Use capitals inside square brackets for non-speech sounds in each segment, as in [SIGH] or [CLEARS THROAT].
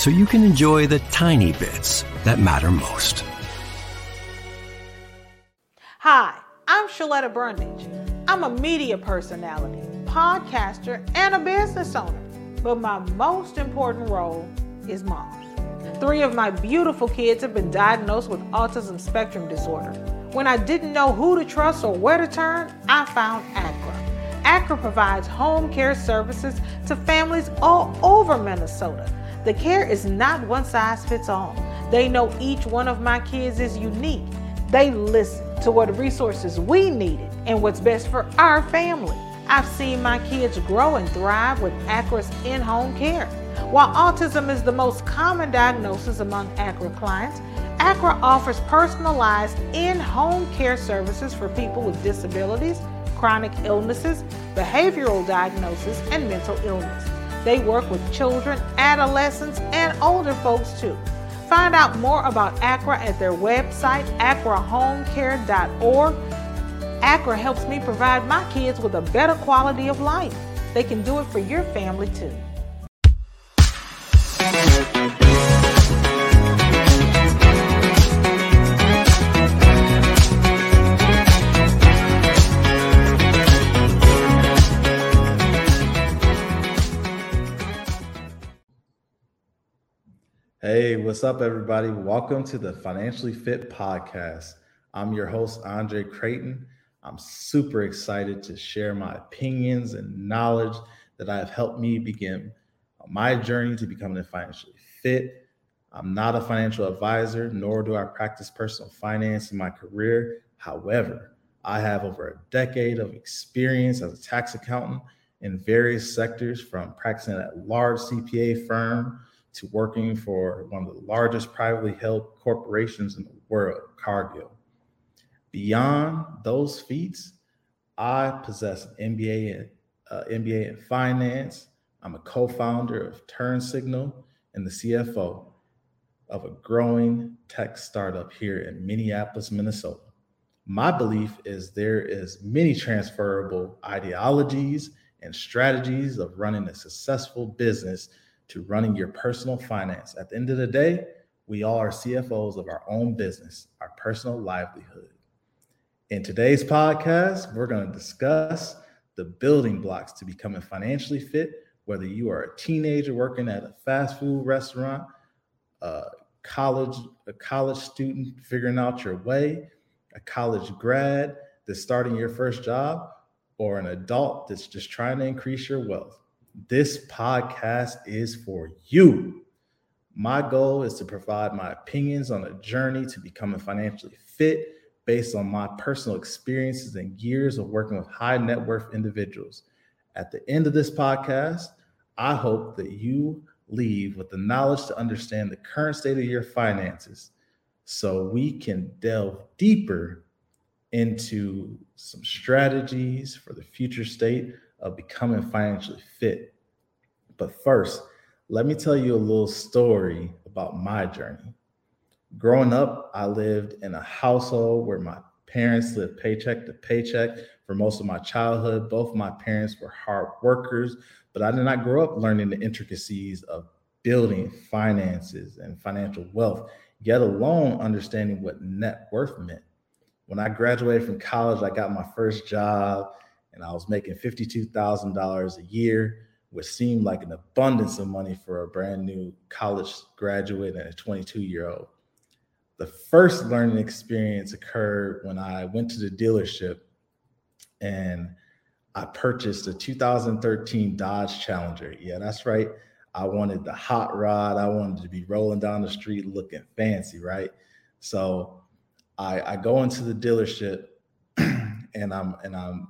so you can enjoy the tiny bits that matter most. Hi, I'm Sheletta Brundage. I'm a media personality, podcaster, and a business owner. But my most important role is mom. Three of my beautiful kids have been diagnosed with autism spectrum disorder. When I didn't know who to trust or where to turn, I found ACRA. ACRA provides home care services to families all over Minnesota the care is not one size fits all. They know each one of my kids is unique. They listen to what resources we needed and what's best for our family. I've seen my kids grow and thrive with ACRA's in home care. While autism is the most common diagnosis among ACRA clients, ACRA offers personalized in home care services for people with disabilities, chronic illnesses, behavioral diagnosis, and mental illness. They work with children, adolescents, and older folks too. Find out more about ACRA at their website, acrahomecare.org. ACRA helps me provide my kids with a better quality of life. They can do it for your family too. Hey, what's up, everybody? Welcome to the Financially Fit Podcast. I'm your host, Andre Creighton. I'm super excited to share my opinions and knowledge that have helped me begin my journey to becoming a financially fit. I'm not a financial advisor, nor do I practice personal finance in my career. However, I have over a decade of experience as a tax accountant in various sectors from practicing at a large CPA firm to working for one of the largest privately held corporations in the world, Cargill. Beyond those feats, I possess an MBA in uh, MBA in finance. I'm a co-founder of Turn Signal and the CFO of a growing tech startup here in Minneapolis, Minnesota. My belief is there is many transferable ideologies and strategies of running a successful business to running your personal finance. At the end of the day, we all are CFOs of our own business, our personal livelihood. In today's podcast, we're going to discuss the building blocks to becoming financially fit, whether you are a teenager working at a fast food restaurant, a college, a college student figuring out your way, a college grad that's starting your first job, or an adult that's just trying to increase your wealth. This podcast is for you. My goal is to provide my opinions on a journey to becoming financially fit based on my personal experiences and years of working with high net worth individuals. At the end of this podcast, I hope that you leave with the knowledge to understand the current state of your finances so we can delve deeper into some strategies for the future state of becoming financially fit. But first, let me tell you a little story about my journey. Growing up, I lived in a household where my parents lived paycheck to paycheck for most of my childhood. Both my parents were hard workers, but I did not grow up learning the intricacies of building finances and financial wealth, yet alone understanding what net worth meant. When I graduated from college, I got my first job and I was making $52,000 a year, which seemed like an abundance of money for a brand new college graduate and a 22 year old. the first learning experience occurred when I went to the dealership and I purchased a 2013 Dodge Challenger. Yeah, that's right. I wanted the hot rod. I wanted to be rolling down the street looking fancy, right? So I, I go into the dealership [CLEARS THROAT] and I'm and I'm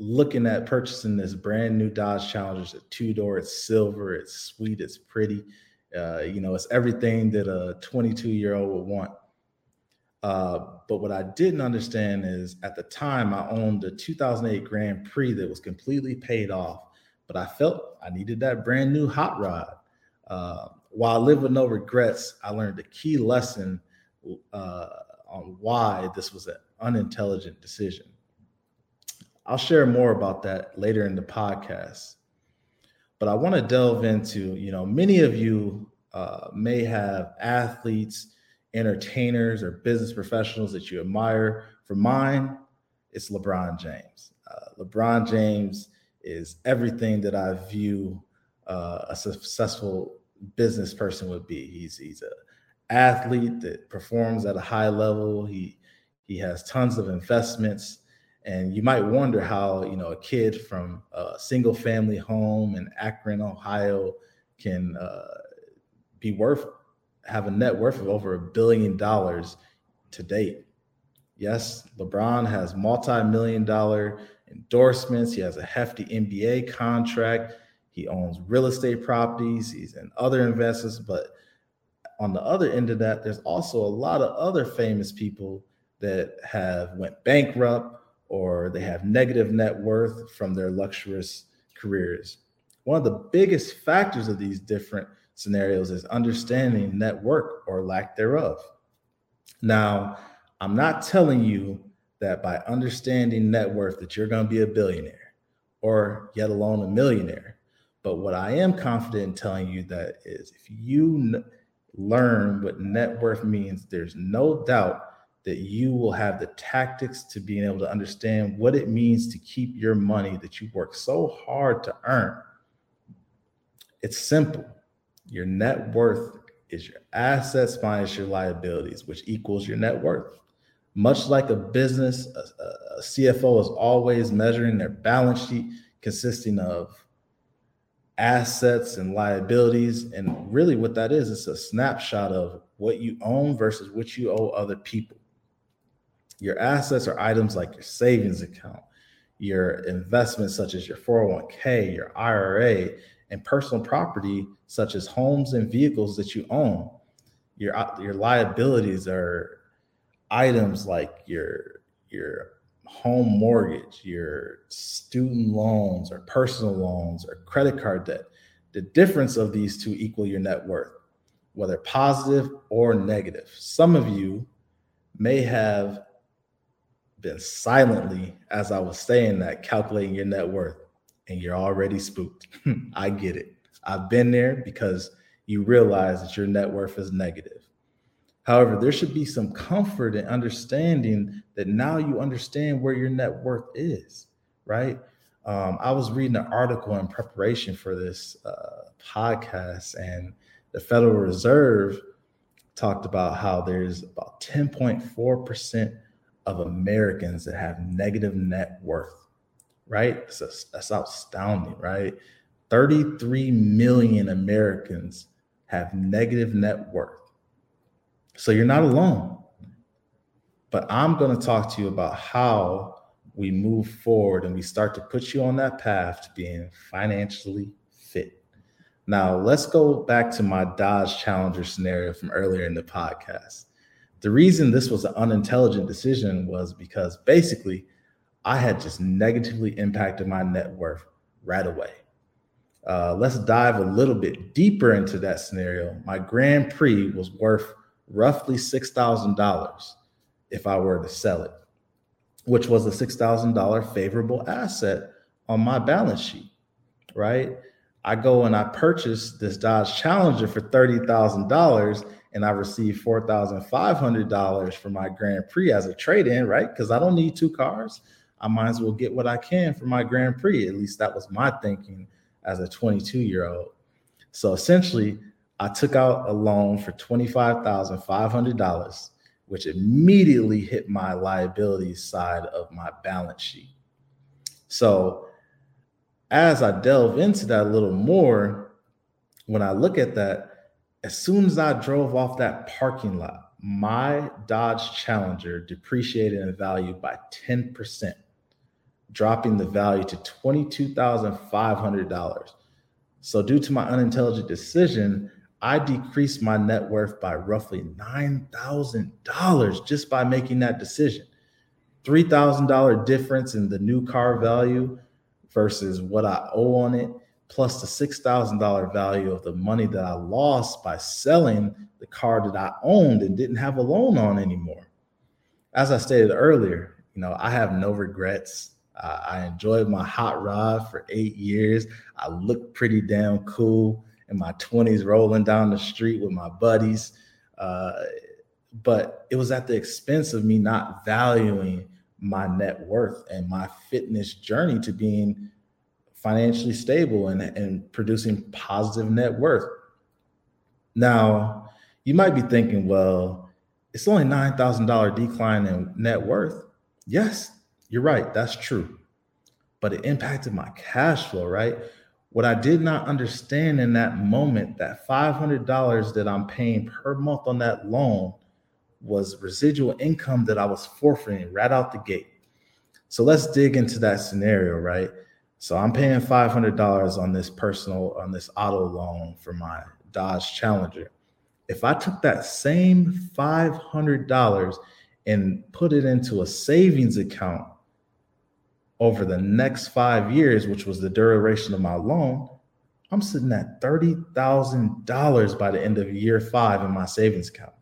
looking at purchasing this brand new Dodge Challenger. It's a two door. It's silver. It's sweet. It's pretty. Uh, you know, it's everything that a 22 year old would want. Uh, but what I didn't understand is at the time I owned a 2008 Grand Prix that was completely paid off, but I felt I needed that brand new hot rod. Uh, while I live with no regrets, I learned a key lesson uh, on why this was an unintelligent decision. I'll share more about that later in the podcast. But I want to delve into, you know, many of you uh, may have athletes entertainers or business professionals that you admire. For mine, it's LeBron James. Uh, LeBron James is everything that I view uh, a successful business person would be. He's he's a athlete that performs at a high level. He he has tons of investments, and you might wonder how you know a kid from a single family home in Akron, Ohio, can uh, be worth have a net worth of over a billion dollars to date. Yes, LeBron has multi-million dollar endorsements. He has a hefty NBA contract. He owns real estate properties. He's in other investments. But on the other end of that, there's also a lot of other famous people that have went bankrupt or they have negative net worth from their luxurious careers. One of the biggest factors of these different scenarios is understanding net worth or lack thereof. Now, I'm not telling you that by understanding net worth that you're going to be a billionaire or yet alone a millionaire. But what I am confident in telling you that is if you n- learn what net worth means, there's no doubt that you will have the tactics to being able to understand what it means to keep your money that you work so hard to earn. It's simple. Your net worth is your assets minus your liabilities, which equals your net worth. Much like a business, a, a CFO is always measuring their balance sheet consisting of assets and liabilities. And really, what that is, it's a snapshot of what you own versus what you owe other people. Your assets are items like your savings account, your investments, such as your 401k, your IRA, and personal property such as homes and vehicles that you own. Your uh, your liabilities are items like your your home mortgage, your student loans or personal loans or credit card debt. The difference of these two equal your net worth, whether positive or negative. Some of you may have been silently, as I was saying that, calculating your net worth and you're already spooked. [LAUGHS] I get it. I've been there because you realize that your net worth is negative. However, there should be some comfort in understanding that now you understand where your net worth is, right? Um, I was reading an article in preparation for this uh, podcast, and the Federal Reserve talked about how there's about 10.4% of Americans that have negative net worth right? That's, that's astounding, right? 33 million Americans have negative net worth. So you're not alone. But I'm going to talk to you about how we move forward and we start to put you on that path to being financially fit. Now, let's go back to my Dodge Challenger scenario from earlier in the podcast. The reason this was an unintelligent decision was because basically I had just negatively impacted my net worth right away. Uh, let's dive a little bit deeper into that scenario. My Grand Prix was worth roughly $6,000 if I were to sell it, which was a $6,000 favorable asset on my balance sheet, right? I go and I purchase this Dodge Challenger for $30,000 and I receive $4,500 for my Grand Prix as a trade in, right? Because I don't need two cars. I might as well get what I can for my Grand Prix. At least that was my thinking as a 22 year old. So essentially, I took out a loan for $25,500 which immediately hit my liability side of my balance sheet. So, as I delve into that a little more, when I look at that, as soon as I drove off that parking lot, my Dodge Challenger depreciated in value by 10%, dropping the value to $22,500. So, due to my unintelligent decision, I decreased my net worth by roughly $9,000 just by making that decision. $3,000 difference in the new car value versus what I owe on it, plus the $6,000 value of the money that I lost by selling the car that I owned and didn't have a loan on anymore. As I stated earlier, you know, I have no regrets. Uh, I enjoyed my hot rod for eight years. I looked pretty damn cool in my 20s rolling down the street with my buddies. Uh, but it was at the expense of me not valuing my net worth and my fitness journey to being financially stable and, and producing positive net worth. Now, you might be thinking, well, it's only $9,000 decline in net worth. Yes, you're right. That's true. But it impacted my cash flow, right? What I did not understand in that moment, that $500 that I'm paying per month on that loan was residual income that I was forfeiting right out the gate. So let's dig into that scenario, right? So I'm paying $500 on this personal, on this auto loan for my Dodge Challenger. If I took that same $500 and put it into a savings account over the next five years, which was the duration of my loan, I'm sitting at $30,000 by the end of year five in my savings account.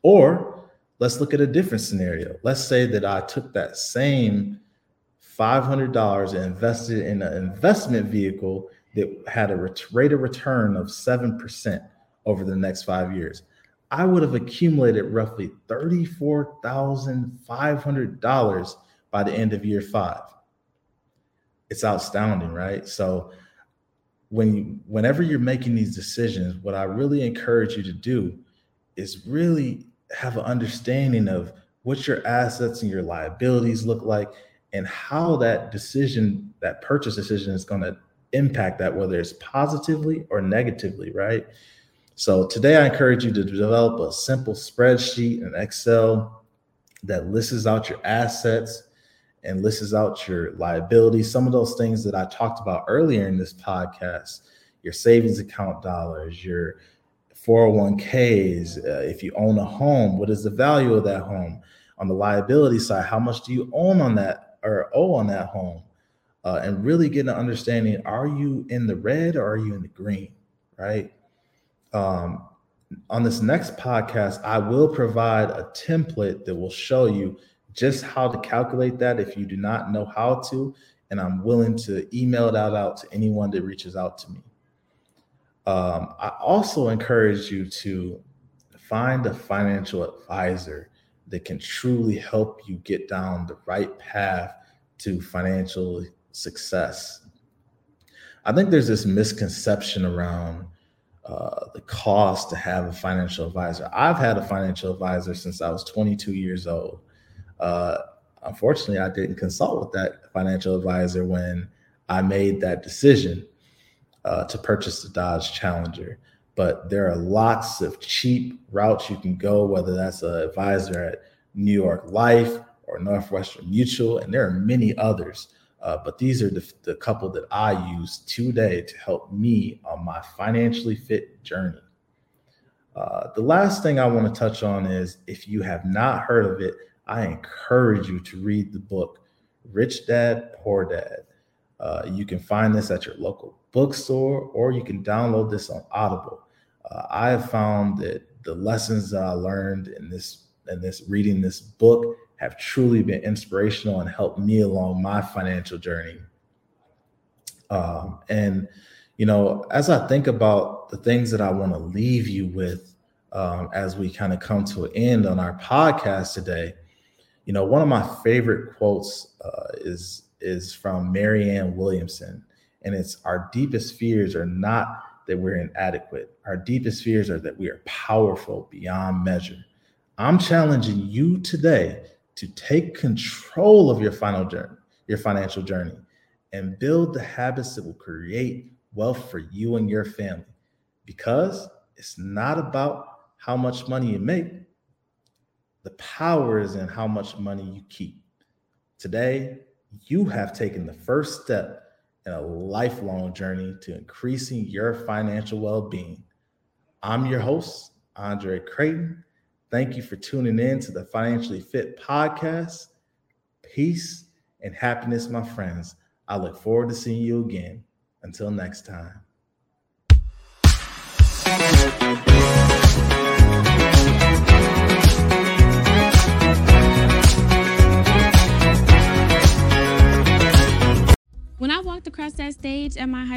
Or let's look at a different scenario. Let's say that I took that same $500 and invested in an investment vehicle that had a rate of return of 7% over the next five years. I would have accumulated roughly $34,500 by the end of year five. It's astounding, right? So when you, whenever you're making these decisions, what I really encourage you to do is really have an understanding of what your assets and your liabilities look like and how that decision, that purchase decision is going to impact that, whether it's positively or negatively, right? So today I encourage you to develop a simple spreadsheet in Excel that lists out your assets and lists out your liabilities, some of those things that I talked about earlier in this podcast, your savings account dollars, your 401ks, uh, if you own a home, what is the value of that home? On the liability side, how much do you own on that or owe on that home? Uh, and really get an understanding are you in the red or are you in the green, right? Um, on this next podcast, I will provide a template that will show you just how to calculate that if you do not know how to. And I'm willing to email that out to anyone that reaches out to me. Um, I also encourage you to find a financial advisor that can truly help you get down the right path to financial success. I think there's this misconception around uh, the cost to have a financial advisor. I've had a financial advisor since I was 22 years old. Uh, unfortunately, I didn't consult with that financial advisor when I made that decision uh, to purchase the Dodge Challenger. But there are lots of cheap routes you can go, whether that's an advisor at New York Life or Northwestern Mutual, and there are many others. Uh, but these are the, the couple that I use today to help me on my financially fit journey. Uh, the last thing I want to touch on is if you have not heard of it, I encourage you to read the book Rich Dad Poor Dad. Uh, you can find this at your local bookstore or you can download this on Audible. Uh, I have found that the lessons that I learned in this in this reading this book have truly been inspirational and helped me along my financial journey. Um, and you know, as I think about the things that I want to leave you with um, as we kind of come to an end on our podcast today, you know, one of my favorite quotes uh, is is from Marianne Williamson, and it's our deepest fears are not that we're inadequate. Our deepest fears are that we are powerful beyond measure. I'm challenging you today to take control of your final journey, your financial journey, and build the habits that will create wealth for you and your family. Because it's not about how much money you make, the power is in how much money you keep. Today, you have taken the first step in a lifelong journey to increasing your financial well being. I'm your host, Andre Creighton. Thank you for tuning in to the Financially Fit podcast. Peace and happiness, my friends. I look forward to seeing you again. Until next time.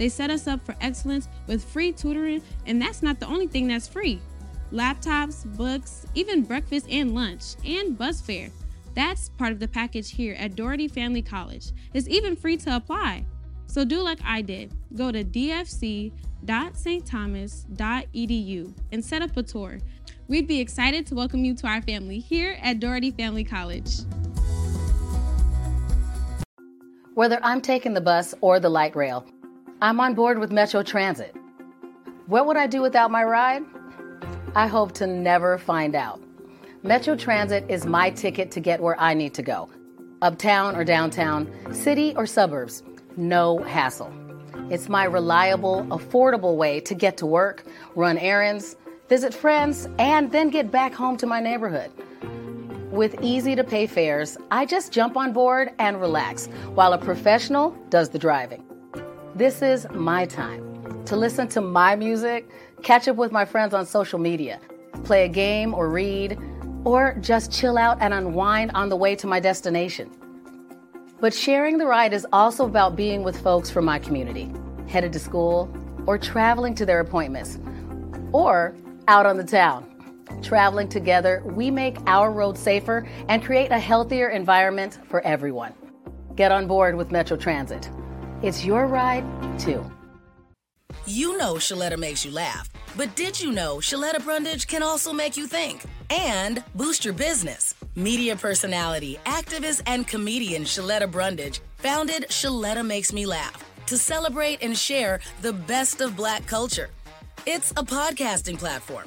They set us up for excellence with free tutoring, and that's not the only thing that's free. Laptops, books, even breakfast and lunch, and bus fare. That's part of the package here at Dougherty Family College. It's even free to apply. So do like I did. Go to dfc.stthomas.edu and set up a tour. We'd be excited to welcome you to our family here at Dougherty Family College. Whether I'm taking the bus or the light rail, I'm on board with Metro Transit. What would I do without my ride? I hope to never find out. Metro Transit is my ticket to get where I need to go uptown or downtown, city or suburbs. No hassle. It's my reliable, affordable way to get to work, run errands, visit friends, and then get back home to my neighborhood. With easy to pay fares, I just jump on board and relax while a professional does the driving. This is my time to listen to my music, catch up with my friends on social media, play a game or read, or just chill out and unwind on the way to my destination. But sharing the ride is also about being with folks from my community, headed to school, or traveling to their appointments, or out on the town. Traveling together, we make our road safer and create a healthier environment for everyone. Get on board with Metro Transit. It's your ride, too. You know Sheletta makes you laugh, but did you know Sheletta Brundage can also make you think and boost your business? Media personality, activist, and comedian Sheletta Brundage founded Sheletta Makes Me Laugh to celebrate and share the best of black culture. It's a podcasting platform.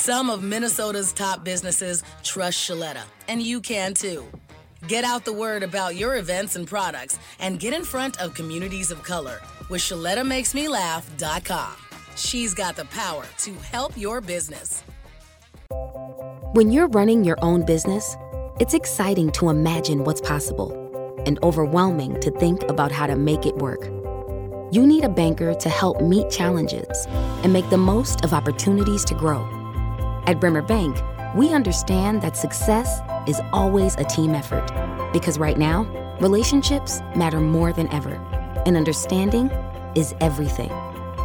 Some of Minnesota's top businesses trust Sheletta, and you can too. Get out the word about your events and products and get in front of communities of color with ShelettaMakesMeLaugh.com. She's got the power to help your business. When you're running your own business, it's exciting to imagine what's possible and overwhelming to think about how to make it work. You need a banker to help meet challenges and make the most of opportunities to grow. At Bremer Bank, we understand that success is always a team effort because right now, relationships matter more than ever, and understanding is everything.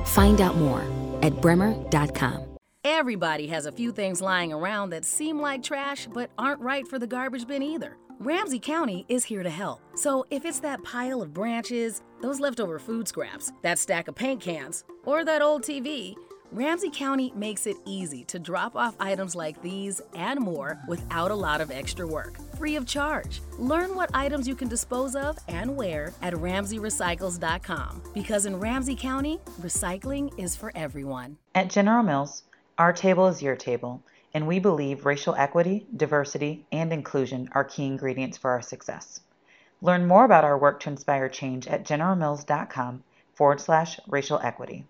Find out more at bremer.com. Everybody has a few things lying around that seem like trash but aren't right for the garbage bin either. Ramsey County is here to help. So if it's that pile of branches, those leftover food scraps, that stack of paint cans, or that old TV, Ramsey County makes it easy to drop off items like these and more without a lot of extra work, free of charge. Learn what items you can dispose of and where at RamseyRecycles.com because in Ramsey County, recycling is for everyone. At General Mills, our table is your table, and we believe racial equity, diversity, and inclusion are key ingredients for our success. Learn more about our work to inspire change at generalmills.com forward slash racial equity.